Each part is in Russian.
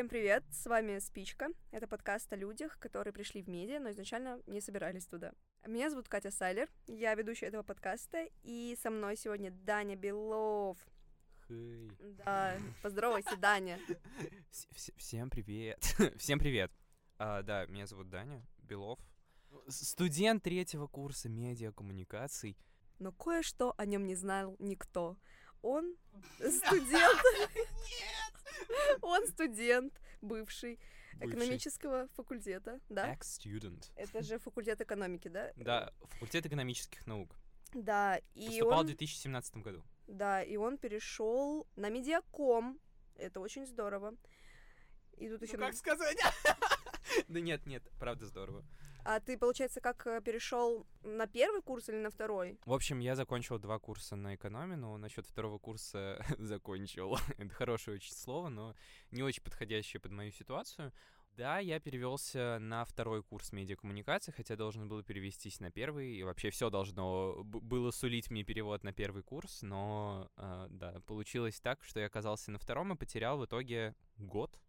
Всем привет, с вами Спичка. Это подкаст о людях, которые пришли в медиа, но изначально не собирались туда. Меня зовут Катя Сайлер, я ведущая этого подкаста, и со мной сегодня Даня Белов. Хей. Да, поздоровайся, Даня. Вс- вс- Всем привет. Всем привет. А, да, меня зовут Даня Белов. Студент третьего курса медиакоммуникаций. Но кое-что о нем не знал никто. Он студент. Он студент, бывший экономического факультета, да? Ex-student. Это же факультет экономики, да? Да, факультет экономических наук. Да, и Поступал в он... 2017 году. Да, и он перешел на медиаком. Это очень здорово. И тут еще. Ну, сказать? Да нет, нет, правда здорово. А ты, получается, как перешел на первый курс или на второй? В общем, я закончил два курса на экономе, но насчет второго курса закончил. Это хорошее очень слово, но не очень подходящее под мою ситуацию. Да, я перевелся на второй курс медиакоммуникации, хотя должен был перевестись на первый, и вообще все должно было сулить мне перевод на первый курс, но э, да, получилось так, что я оказался на втором и потерял в итоге год.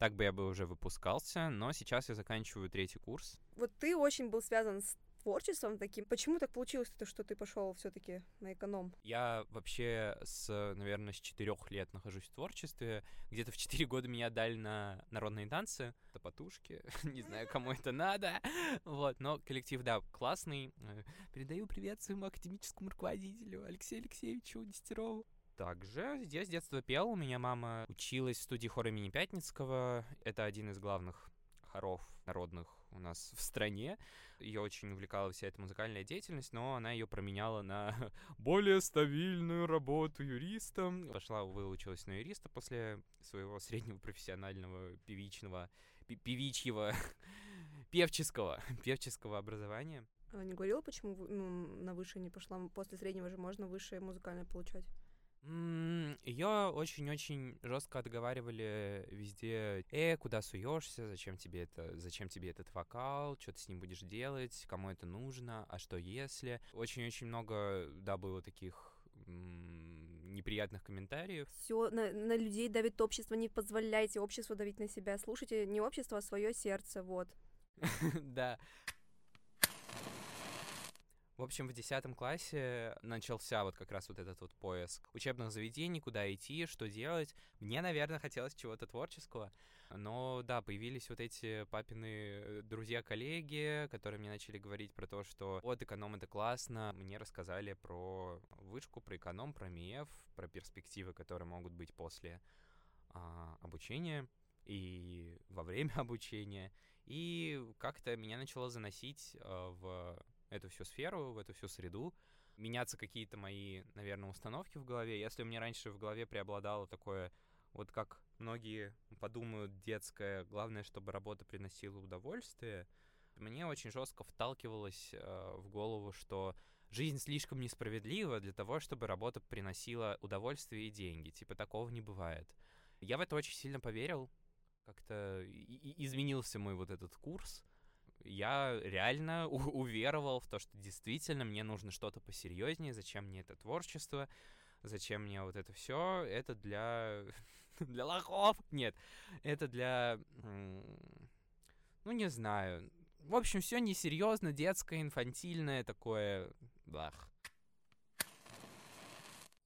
Так бы я бы уже выпускался, но сейчас я заканчиваю третий курс. Вот ты очень был связан с творчеством таким. Почему так получилось, то, что ты пошел все-таки на эконом? Я вообще с, наверное, с четырех лет нахожусь в творчестве. Где-то в четыре года меня дали на народные танцы, топотушки. Не знаю, кому это надо. Вот, но коллектив, да, классный. Э, Передаю привет своему академическому руководителю Алексею Алексеевичу Нестерову. Также я с детства пел. У меня мама училась в студии хора имени Пятницкого. Это один из главных хоров народных у нас в стране. Ее очень увлекала вся эта музыкальная деятельность, но она ее променяла на более стабильную работу юристом. Пошла, выучилась на юриста после своего среднего профессионального певичного, певичьего, певческого, певческого образования. А Не говорила, почему ну, на высшее не пошла? После среднего же можно высшее музыкальное получать. Ее очень-очень жестко отговаривали везде. Э, куда суешься? Зачем тебе это? Зачем тебе этот вокал? Что ты с ним будешь делать? Кому это нужно? А что если? Очень-очень много, да, было таких неприятных комментариев. Все на, на людей давит общество, не позволяйте обществу давить на себя. Слушайте не общество, а свое сердце, вот. Да. В общем, в 10 классе начался вот как раз вот этот вот поиск учебных заведений, куда идти, что делать. Мне, наверное, хотелось чего-то творческого. Но да, появились вот эти папины э, друзья-коллеги, которые мне начали говорить про то, что вот эконом это классно. Мне рассказали про вышку, про эконом, про МИЭФ, про перспективы, которые могут быть после а, обучения и во время обучения. И как-то меня начало заносить а, в эту всю сферу, в эту всю среду, меняться какие-то мои, наверное, установки в голове. Если у меня раньше в голове преобладало такое, вот как многие подумают, детское, главное, чтобы работа приносила удовольствие, мне очень жестко вталкивалось э, в голову, что жизнь слишком несправедлива для того, чтобы работа приносила удовольствие и деньги. Типа такого не бывает. Я в это очень сильно поверил. Как-то изменился мой вот этот курс. Я реально уверовал в то, что действительно мне нужно что-то посерьезнее. Зачем мне это творчество? Зачем мне вот это все? Это для для лохов. Нет, это для ну не знаю. В общем, все несерьезно, детское, инфантильное такое. Бах.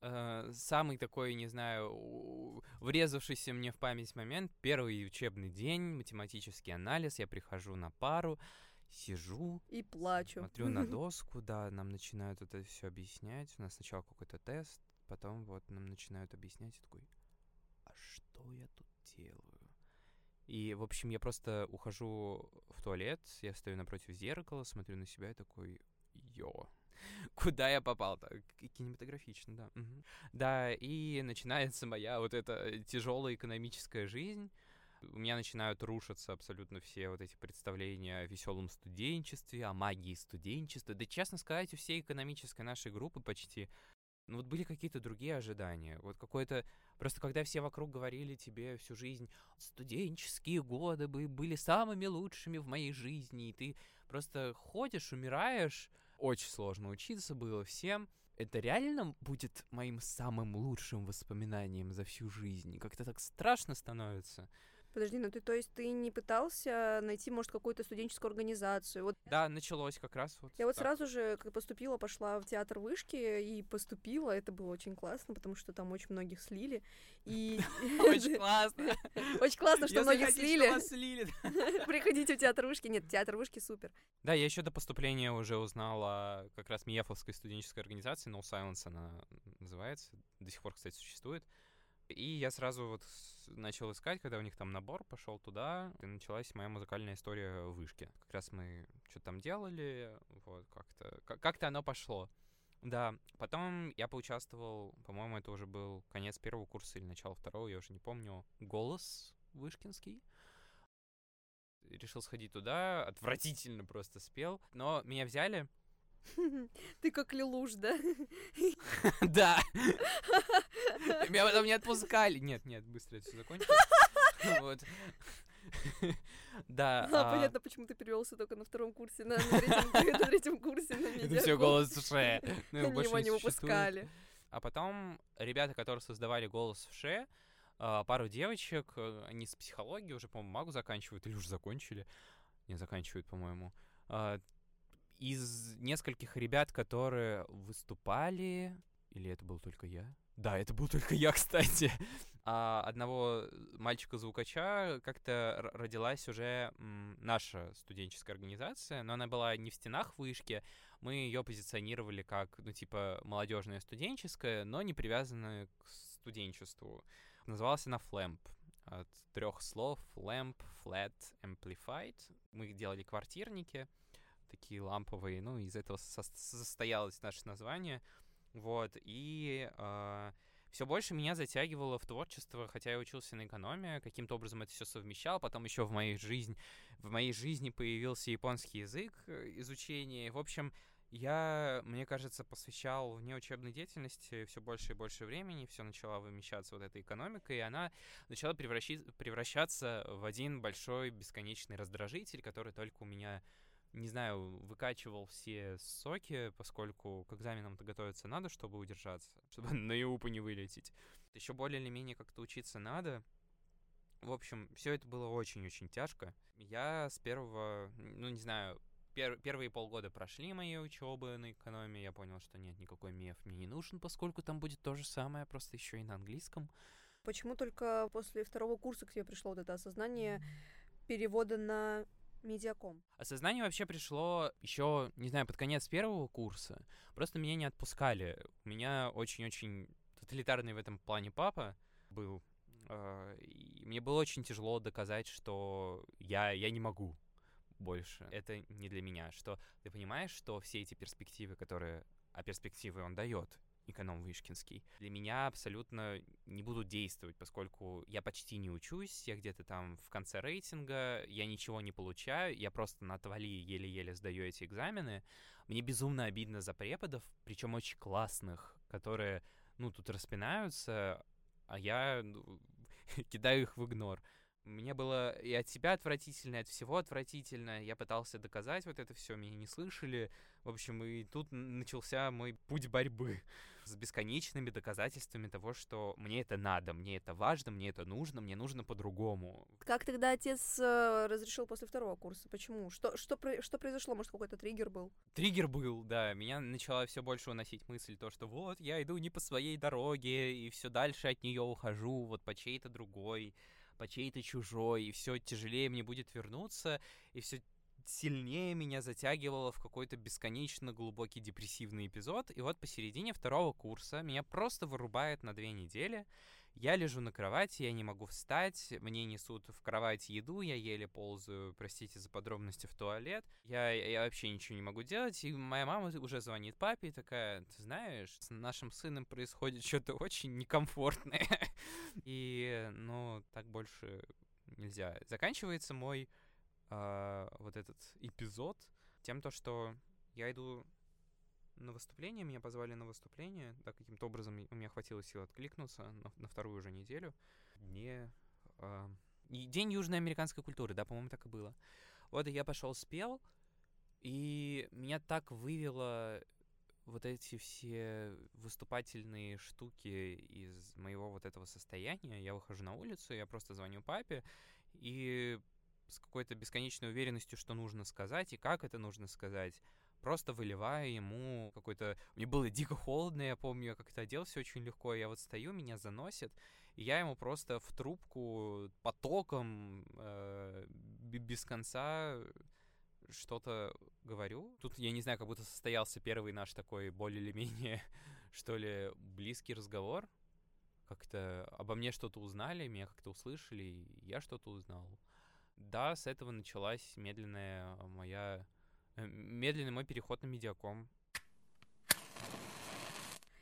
Э, Самый такой, не знаю, врезавшийся мне в память момент. Первый учебный день, математический анализ. Я прихожу на пару, сижу, И плачу. смотрю на доску, да, нам начинают это все объяснять. У нас сначала какой-то тест, потом вот нам начинают объяснять. Я такой, а что я тут делаю? И, в общем, я просто ухожу в туалет, я стою напротив зеркала, смотрю на себя и такой, йо, куда я попал-то? Кинематографично, да. мгм. Да, и начинается моя вот эта тяжелая экономическая жизнь. У меня начинают рушиться абсолютно все вот эти представления о веселом студенчестве, о магии студенчества. Да, честно сказать, у всей экономической нашей группы почти ну вот были какие-то другие ожидания. Вот какое-то... Просто когда все вокруг говорили тебе всю жизнь, студенческие годы бы были самыми лучшими в моей жизни, и ты просто ходишь, умираешь, очень сложно учиться было всем. Это реально будет моим самым лучшим воспоминанием за всю жизнь? Как-то так страшно становится. Подожди, ну ты, то есть ты не пытался найти, может, какую-то студенческую организацию? Вот Да, началось как раз вот я вот так. сразу же, как поступила, пошла в театр вышки и поступила. Это было очень классно, потому что там очень многих слили. И Очень классно. очень классно, что многих слили. Приходите в театр вышки. Нет, театр вышки супер. Да, я еще до поступления уже узнал о как раз Мияфовской студенческой организации, No Silence она называется, до сих пор, кстати, существует. И я сразу вот начал искать, когда у них там набор, пошел туда, и началась моя музыкальная история в вышке. Как раз мы что-то там делали, вот как-то, как- как-то оно пошло. Да, потом я поучаствовал, по-моему, это уже был конец первого курса или начало второго, я уже не помню, голос вышкинский. Решил сходить туда, отвратительно просто спел, но меня взяли. Ты как Лилуш, да? Да! Меня потом не отпускали. Нет, нет, быстро это все закончилось. Вот. Да. А, а, понятно, почему ты перевелся только на втором курсе, на, третьем, курсе на Это все голос Ше. Ну, его больше не выпускали. А потом ребята, которые создавали голос в Ше, а, пару девочек, э, они с психологии уже, по-моему, магу заканчивают, или уже закончили. Не заканчивают, по-моему. Из нескольких ребят, которые выступали, или это был только я? Да, это был только я, кстати. А одного мальчика-звукача как-то родилась уже наша студенческая организация, но она была не в стенах вышки, мы ее позиционировали как, ну, типа, молодежная студенческая, но не привязанная к студенчеству. Называлась она Flamp. От трех слов Lamp, Flat, Amplified. Мы делали квартирники, такие ламповые, ну, из этого со- состоялось наше название. Вот, и все больше меня затягивало в творчество, хотя я учился на экономии, каким-то образом это все совмещал, потом еще в моей жизни, в моей жизни появился японский язык, э, изучение. В общем, я, мне кажется, посвящал внеучебной деятельности все больше и больше времени, все начала вымещаться вот эта экономика, и она начала превращаться в один большой бесконечный раздражитель, который только у меня, не знаю, выкачивал все соки, поскольку к экзаменам-то готовиться надо, чтобы удержаться, чтобы на ЕУПу не вылететь. Еще более или менее как-то учиться надо. В общем, все это было очень-очень тяжко. Я с первого, ну не знаю, пер- первые полгода прошли мои учебы на экономии, я понял, что нет, никакой МЕФ мне не нужен, поскольку там будет то же самое, просто еще и на английском. Почему только после второго курса к тебе пришло вот это осознание перевода на медиаком? Осознание вообще пришло еще, не знаю, под конец первого курса. Просто меня не отпускали. У меня очень-очень тоталитарный в этом плане папа был. э, И мне было очень тяжело доказать, что я, я не могу больше. Это не для меня. Что ты понимаешь, что все эти перспективы, которые... А перспективы он дает, эконом Вышкинский, для меня абсолютно не будут действовать, поскольку я почти не учусь, я где-то там в конце рейтинга, я ничего не получаю, я просто на отвали еле-еле сдаю эти экзамены. Мне безумно обидно за преподов, причем очень классных, которые, ну, тут распинаются, а я ну, кидаю их в игнор. Мне было и от себя отвратительно, и от всего отвратительно. Я пытался доказать вот это все, меня не слышали. В общем, и тут начался мой путь борьбы с бесконечными доказательствами того, что мне это надо, мне это важно, мне это нужно, мне нужно по-другому. Как тогда отец э, разрешил после второго курса? Почему? Что, что, что произошло? Может, какой-то триггер был? Триггер был, да, меня начала все больше уносить мысль, то, что вот, я иду не по своей дороге, и все дальше от нее ухожу, вот по чьей-то другой, по чьей-то чужой, и все тяжелее мне будет вернуться, и все сильнее меня затягивало в какой-то бесконечно глубокий депрессивный эпизод. И вот посередине второго курса меня просто вырубает на две недели. Я лежу на кровати, я не могу встать, мне несут в кровать еду, я еле ползаю, простите за подробности, в туалет. Я, я вообще ничего не могу делать, и моя мама уже звонит папе и такая, ты знаешь, с нашим сыном происходит что-то очень некомфортное. И, ну, так больше нельзя. Заканчивается мой а, вот этот эпизод тем, то, что я иду на выступление, меня позвали на выступление, да, каким-то образом у меня хватило сил откликнуться на, на вторую уже неделю. Мне... а, и День южноамериканской культуры, да, по-моему, так и было. Вот я пошел спел, и меня так вывело вот эти все выступательные штуки из моего вот этого состояния, я выхожу на улицу, я просто звоню папе, и с какой-то бесконечной уверенностью, что нужно сказать и как это нужно сказать, просто выливаю ему какой-то... Мне было дико холодно, я помню, я как-то оделся очень легко, я вот стою, меня заносит, и я ему просто в трубку потоком э, без конца что-то говорю. Тут, я не знаю, как будто состоялся первый наш такой более или менее, что ли, близкий разговор. Как-то обо мне что-то узнали, меня как-то услышали, я что-то узнал. Да, с этого началась медленная моя... Э, медленный мой переход на медиаком.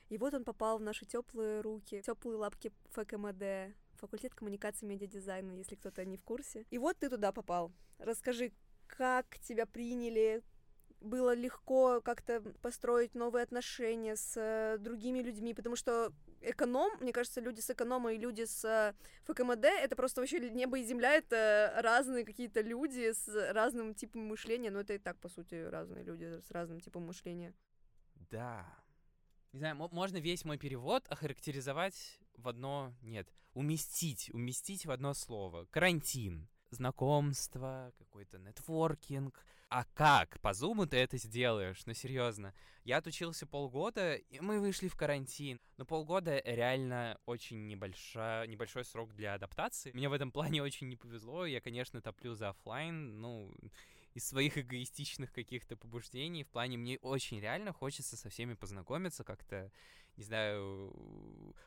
И вот он попал в наши теплые руки, теплые лапки ФКМД, факультет коммуникации и медиадизайна, если кто-то не в курсе. И вот ты туда попал. Расскажи, как тебя приняли, было легко как-то построить новые отношения с э, другими людьми, потому что эконом, мне кажется, люди с эконома и люди с э, ФКМД, это просто вообще небо и земля, это разные какие-то люди с разным типом мышления, но это и так, по сути, разные люди с разным типом мышления. Да. Не знаю, можно весь мой перевод охарактеризовать в одно... Нет, уместить, уместить в одно слово. Карантин знакомство, какой-то нетворкинг. А как? По зуму ты это сделаешь? Ну, серьезно. Я отучился полгода, и мы вышли в карантин. Но полгода реально очень небольшой, небольшой срок для адаптации. Мне в этом плане очень не повезло. Я, конечно, топлю за офлайн, ну, из своих эгоистичных каких-то побуждений. В плане мне очень реально хочется со всеми познакомиться, как-то, не знаю,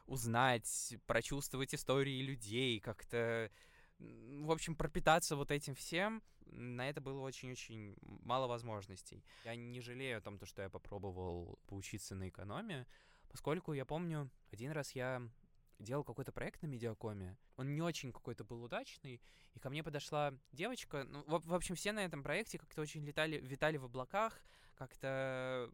узнать, прочувствовать истории людей, как-то в общем, пропитаться вот этим всем, на это было очень-очень мало возможностей. Я не жалею о том, что я попробовал поучиться на экономе, поскольку я помню, один раз я делал какой-то проект на медиакоме, он не очень какой-то был удачный, и ко мне подошла девочка, ну, в, в общем, все на этом проекте как-то очень летали, витали в облаках, как-то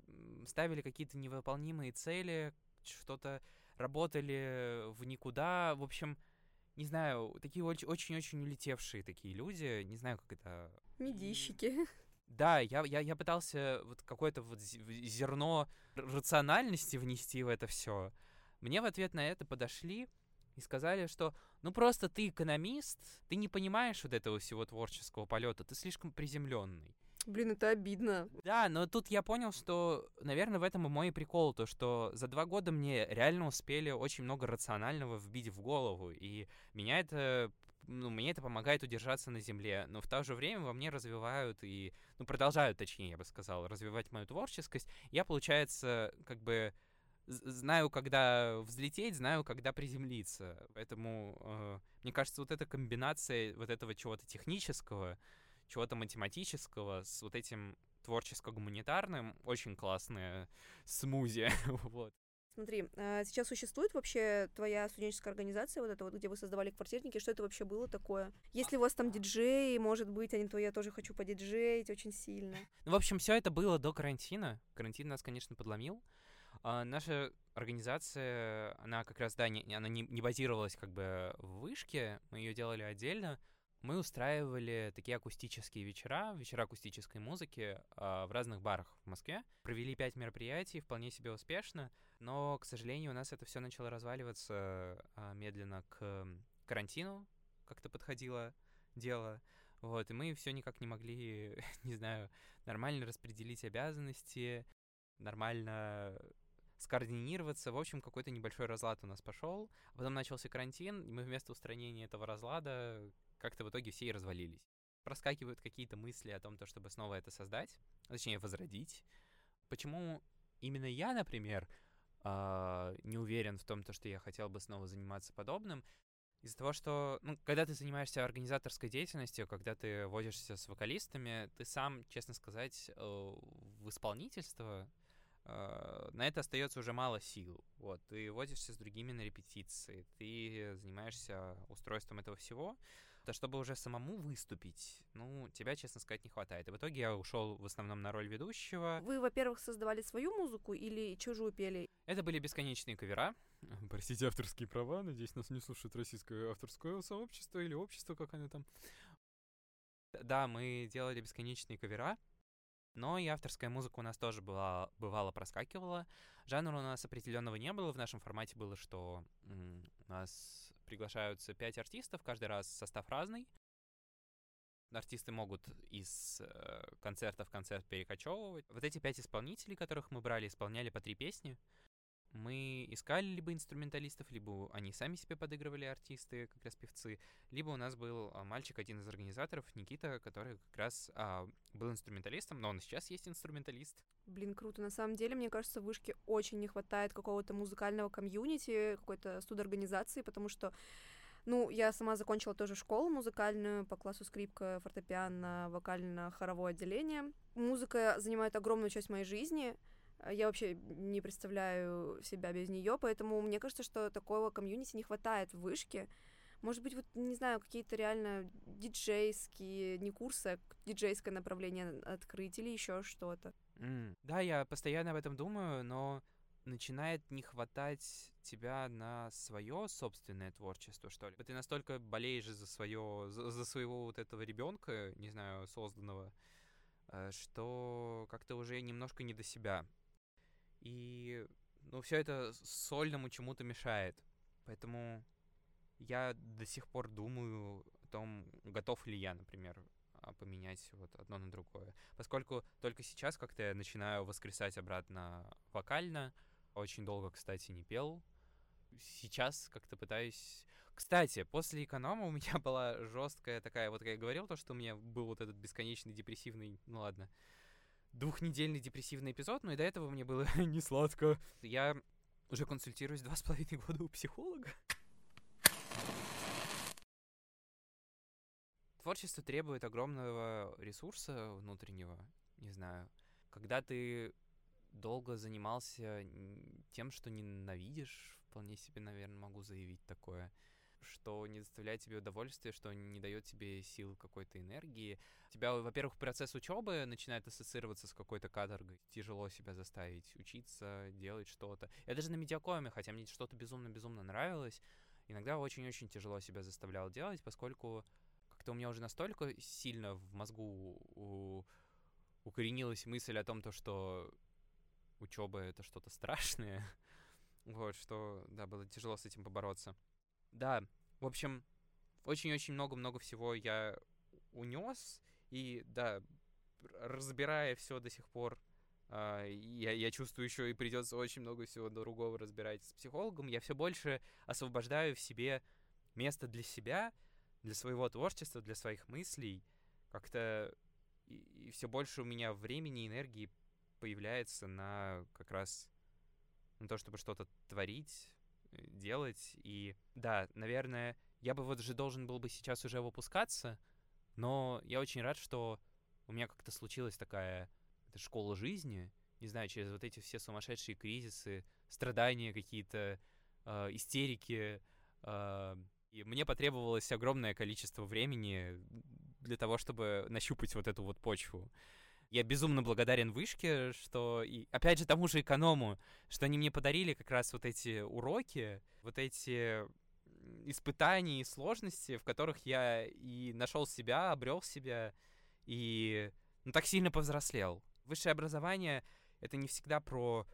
ставили какие-то невыполнимые цели, что-то работали в никуда, в общем, не знаю, такие очень-очень улетевшие такие люди, не знаю, как это... Медийщики. Да, я, я, я пытался вот какое-то вот зерно рациональности внести в это все. Мне в ответ на это подошли и сказали, что ну просто ты экономист, ты не понимаешь вот этого всего творческого полета, ты слишком приземленный. Блин, это обидно. Да, но тут я понял, что, наверное, в этом и мой прикол, то, что за два года мне реально успели очень много рационального вбить в голову, и меня это ну, мне это помогает удержаться на земле, но в то же время во мне развивают и, ну, продолжают, точнее, я бы сказал, развивать мою творческость. Я, получается, как бы знаю, когда взлететь, знаю, когда приземлиться. Поэтому, э, мне кажется, вот эта комбинация вот этого чего-то технического, чего-то математического с вот этим творческо-гуманитарным. Очень классная смузи. вот. Смотри, а сейчас существует вообще твоя студенческая организация, вот эта вот, где вы создавали квартирники, что это вообще было такое? Если у вас там диджеи, может быть, они то я тоже хочу подиджеить очень сильно. Ну, в общем, все это было до карантина. Карантин нас, конечно, подломил. А наша организация, она как раз, да, не, она не, не базировалась как бы в вышке, мы ее делали отдельно мы устраивали такие акустические вечера, вечера акустической музыки э, в разных барах в Москве. Провели пять мероприятий, вполне себе успешно, но, к сожалению, у нас это все начало разваливаться э, медленно к карантину, как-то подходило дело. Вот, и мы все никак не могли, не знаю, нормально распределить обязанности, нормально скоординироваться. В общем, какой-то небольшой разлад у нас пошел. Потом начался карантин, и мы вместо устранения этого разлада как-то в итоге все и развалились. Проскакивают какие-то мысли о том, то, чтобы снова это создать, точнее, возродить. Почему именно я, например, э, не уверен в том, то, что я хотел бы снова заниматься подобным? Из-за того, что, ну, когда ты занимаешься организаторской деятельностью, когда ты возишься с вокалистами, ты сам, честно сказать, э, в исполнительство э, на это остается уже мало сил. Вот, ты возишься с другими на репетиции, ты занимаешься устройством этого всего, то чтобы уже самому выступить, ну, тебя, честно сказать, не хватает. И в итоге я ушел в основном на роль ведущего. Вы, во-первых, создавали свою музыку или чужую пели? Это были бесконечные кавера. Простите, авторские права. Надеюсь, нас не слушает российское авторское сообщество или общество, как оно там. Да, мы делали бесконечные кавера. Но и авторская музыка у нас тоже была, бывало проскакивала. Жанра у нас определенного не было. В нашем формате было, что у нас приглашаются пять артистов, каждый раз состав разный. Артисты могут из э, концерта в концерт перекочевывать. Вот эти пять исполнителей, которых мы брали, исполняли по три песни. Мы искали либо инструменталистов, либо они сами себе подыгрывали артисты, как раз певцы, либо у нас был а, мальчик, один из организаторов, Никита, который как раз а, был инструменталистом, но он сейчас есть инструменталист. Блин, круто. На самом деле, мне кажется, в вышке очень не хватает какого-то музыкального комьюнити, какой-то студорганизации, потому что ну, я сама закончила тоже школу музыкальную по классу скрипка, фортепиано, вокально-хоровое отделение. Музыка занимает огромную часть моей жизни, я вообще не представляю себя без нее, поэтому мне кажется, что такого комьюнити не хватает в вышке. Может быть, вот, не знаю, какие-то реально диджейские, не курсы, а диджейское направление открыть или еще что-то. Mm. Да, я постоянно об этом думаю, но начинает не хватать тебя на свое собственное творчество, что ли. Ты настолько болеешь за свое, за, за своего вот этого ребенка, не знаю, созданного, э, что как-то уже немножко не до себя. И, ну, все это сольному чему-то мешает. Поэтому я до сих пор думаю о том, готов ли я, например, а, поменять вот одно на другое. Поскольку только сейчас как-то я начинаю воскресать обратно вокально. Очень долго, кстати, не пел. Сейчас как-то пытаюсь... Кстати, после эконома у меня была жесткая такая, вот как я говорил, то, что у меня был вот этот бесконечный депрессивный, ну ладно, двухнедельный депрессивный эпизод, но и до этого мне было не сладко. Я уже консультируюсь два с половиной года у психолога. Творчество требует огромного ресурса внутреннего, не знаю. Когда ты долго занимался тем, что ненавидишь, вполне себе, наверное, могу заявить такое что не доставляет тебе удовольствия, что не дает тебе сил какой-то энергии. тебя, во-первых, процесс учебы начинает ассоциироваться с какой-то каторгой. Тяжело себя заставить учиться, делать что-то. Я даже на медиакоме, хотя мне что-то безумно-безумно нравилось, иногда очень-очень тяжело себя заставлял делать, поскольку как-то у меня уже настолько сильно в мозгу у... укоренилась мысль о том, то, что учеба это что-то страшное, вот, что, да, было тяжело с этим побороться. Да, в общем, очень-очень много-много всего я унес, и да, разбирая все до сих пор, Uh, я, я чувствую еще и придется очень много всего другого разбирать с психологом. Я все больше освобождаю в себе место для себя, для своего творчества, для своих мыслей. Как-то и, и все больше у меня времени и энергии появляется на как раз на то, чтобы что-то творить, делать. И да, наверное, я бы вот же должен был бы сейчас уже выпускаться, но я очень рад, что у меня как-то случилась такая школа жизни, не знаю, через вот эти все сумасшедшие кризисы, страдания какие-то, э, истерики. Э, и мне потребовалось огромное количество времени для того, чтобы нащупать вот эту вот почву. Я безумно благодарен Вышке, что... И, опять же, тому же эконому, что они мне подарили как раз вот эти уроки, вот эти испытания и сложности, в которых я и нашел себя, обрел себя, и ну, так сильно повзрослел. Высшее образование — это не всегда про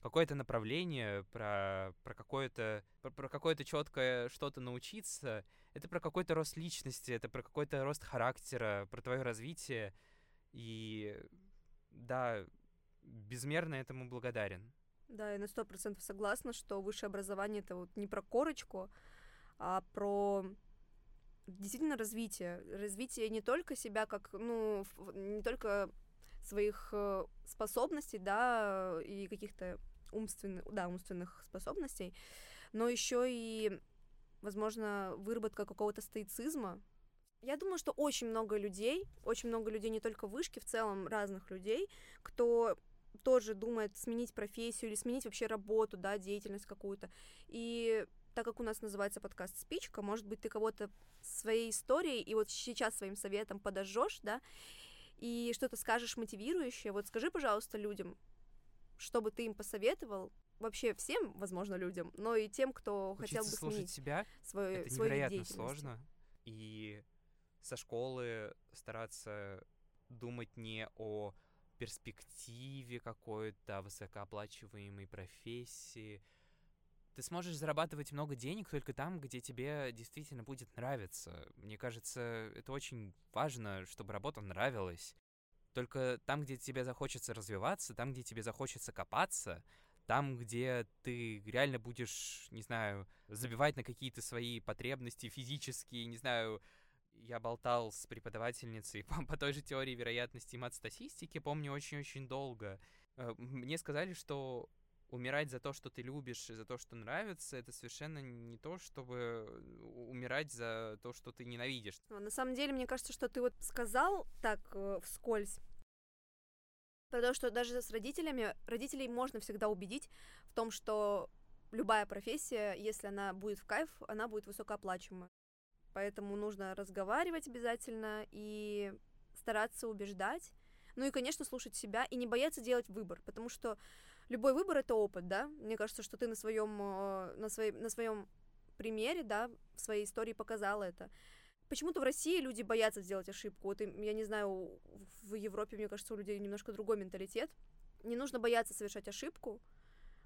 какое-то направление, про, про какое-то про, про какое-то четкое что-то научиться. Это про какой-то рост личности, это про какой-то рост характера, про твое развитие. И да, безмерно этому благодарен. Да, я на сто процентов согласна, что высшее образование это вот не про корочку, а про действительно развитие. Развитие не только себя как, ну, не только своих э, способностей, да, и каких-то умственных, да, умственных способностей, но еще и, возможно, выработка какого-то стоицизма, я думаю, что очень много людей, очень много людей не только в вышке, в целом разных людей, кто тоже думает сменить профессию или сменить вообще работу, да, деятельность какую-то. И так как у нас называется подкаст «Спичка», может быть, ты кого-то своей историей и вот сейчас своим советом подожжешь, да, и что-то скажешь мотивирующее. Вот скажи, пожалуйста, людям, что бы ты им посоветовал, вообще всем, возможно, людям, но и тем, кто Учиться хотел бы сменить себя, свой, это невероятно сложно. И со школы стараться думать не о перспективе какой-то, высокооплачиваемой профессии. Ты сможешь зарабатывать много денег только там, где тебе действительно будет нравиться. Мне кажется, это очень важно, чтобы работа нравилась. Только там, где тебе захочется развиваться, там, где тебе захочется копаться, там, где ты реально будешь, не знаю, забивать на какие-то свои потребности физические, не знаю, я болтал с преподавательницей по, по той же теории вероятности и мат-статистики, помню, очень-очень долго. Э, мне сказали, что умирать за то, что ты любишь, и за то, что нравится, это совершенно не то, чтобы умирать за то, что ты ненавидишь. На самом деле, мне кажется, что ты вот сказал так э, вскользь, потому что даже с родителями, родителей можно всегда убедить в том, что любая профессия, если она будет в кайф, она будет высокооплачиваемая. Поэтому нужно разговаривать обязательно и стараться убеждать. Ну и, конечно, слушать себя и не бояться делать выбор, потому что любой выбор это опыт, да. Мне кажется, что ты на своем э, на своей на своем примере, да, в своей истории показала это. Почему-то в России люди боятся сделать ошибку. Вот я не знаю, в Европе, мне кажется, у людей немножко другой менталитет. Не нужно бояться совершать ошибку.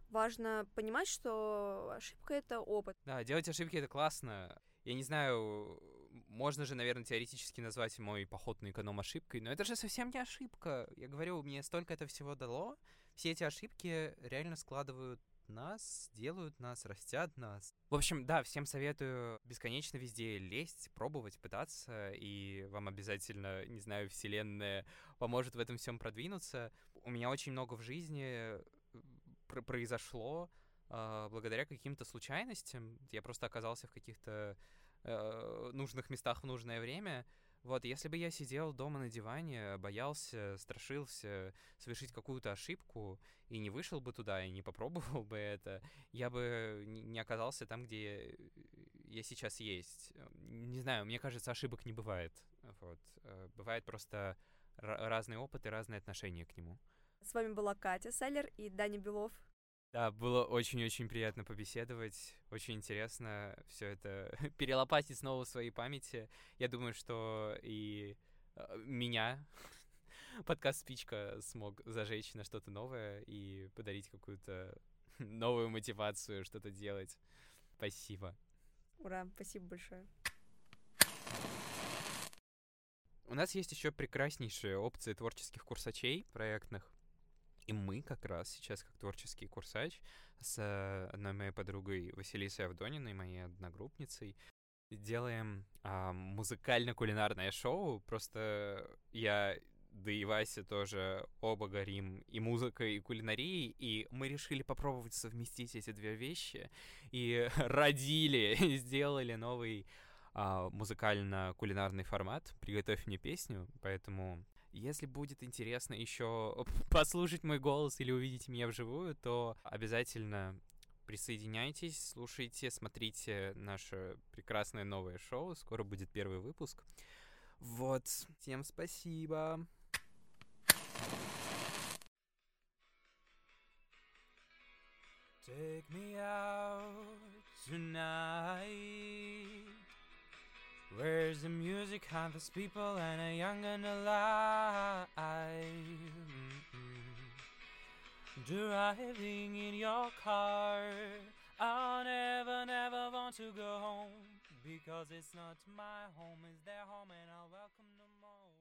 Важно понимать, что ошибка это опыт. Да, делать ошибки это классно я не знаю, можно же, наверное, теоретически назвать мой поход на эконом ошибкой, но это же совсем не ошибка. Я говорю, мне столько это всего дало. Все эти ошибки реально складывают нас, делают нас, растят нас. В общем, да, всем советую бесконечно везде лезть, пробовать, пытаться, и вам обязательно, не знаю, вселенная поможет в этом всем продвинуться. У меня очень много в жизни э, пр произошло, благодаря каким-то случайностям. Я просто оказался в каких-то э, нужных местах в нужное время. Вот, если бы я сидел дома на диване, боялся, страшился совершить какую-то ошибку и не вышел бы туда и не попробовал бы это, я бы не оказался там, где я сейчас есть. Не знаю, мне кажется, ошибок не бывает. Вот. Э, бывает просто разный опыт и разные отношения к нему. С вами была Катя Салер и Даня Белов. Да, было очень-очень приятно побеседовать. Очень интересно все это перелопатить снова в своей памяти. Я думаю, что и э, меня подкаст «Спичка» смог зажечь на что-то новое и подарить какую-то новую мотивацию что-то делать. Спасибо. Ура, спасибо большое. У нас есть еще прекраснейшие опции творческих курсачей проектных. И мы как раз сейчас, как творческий курсач, с одной моей подругой Василисой Авдониной, моей одногруппницей, делаем а, музыкально-кулинарное шоу. Просто я да и Вася тоже оба горим и музыкой, и кулинарией, и мы решили попробовать совместить эти две вещи, и родили, сделали новый а, музыкально-кулинарный формат «Приготовь мне песню», поэтому если будет интересно еще послушать мой голос или увидеть меня вживую, то обязательно присоединяйтесь, слушайте, смотрите наше прекрасное новое шоу. Скоро будет первый выпуск. Вот. Всем спасибо. Take me out tonight. Where's the music, harvest people, and a young and alive? Driving in your car, I'll never, never want to go home because it's not my home, it's their home, and I'll welcome them all.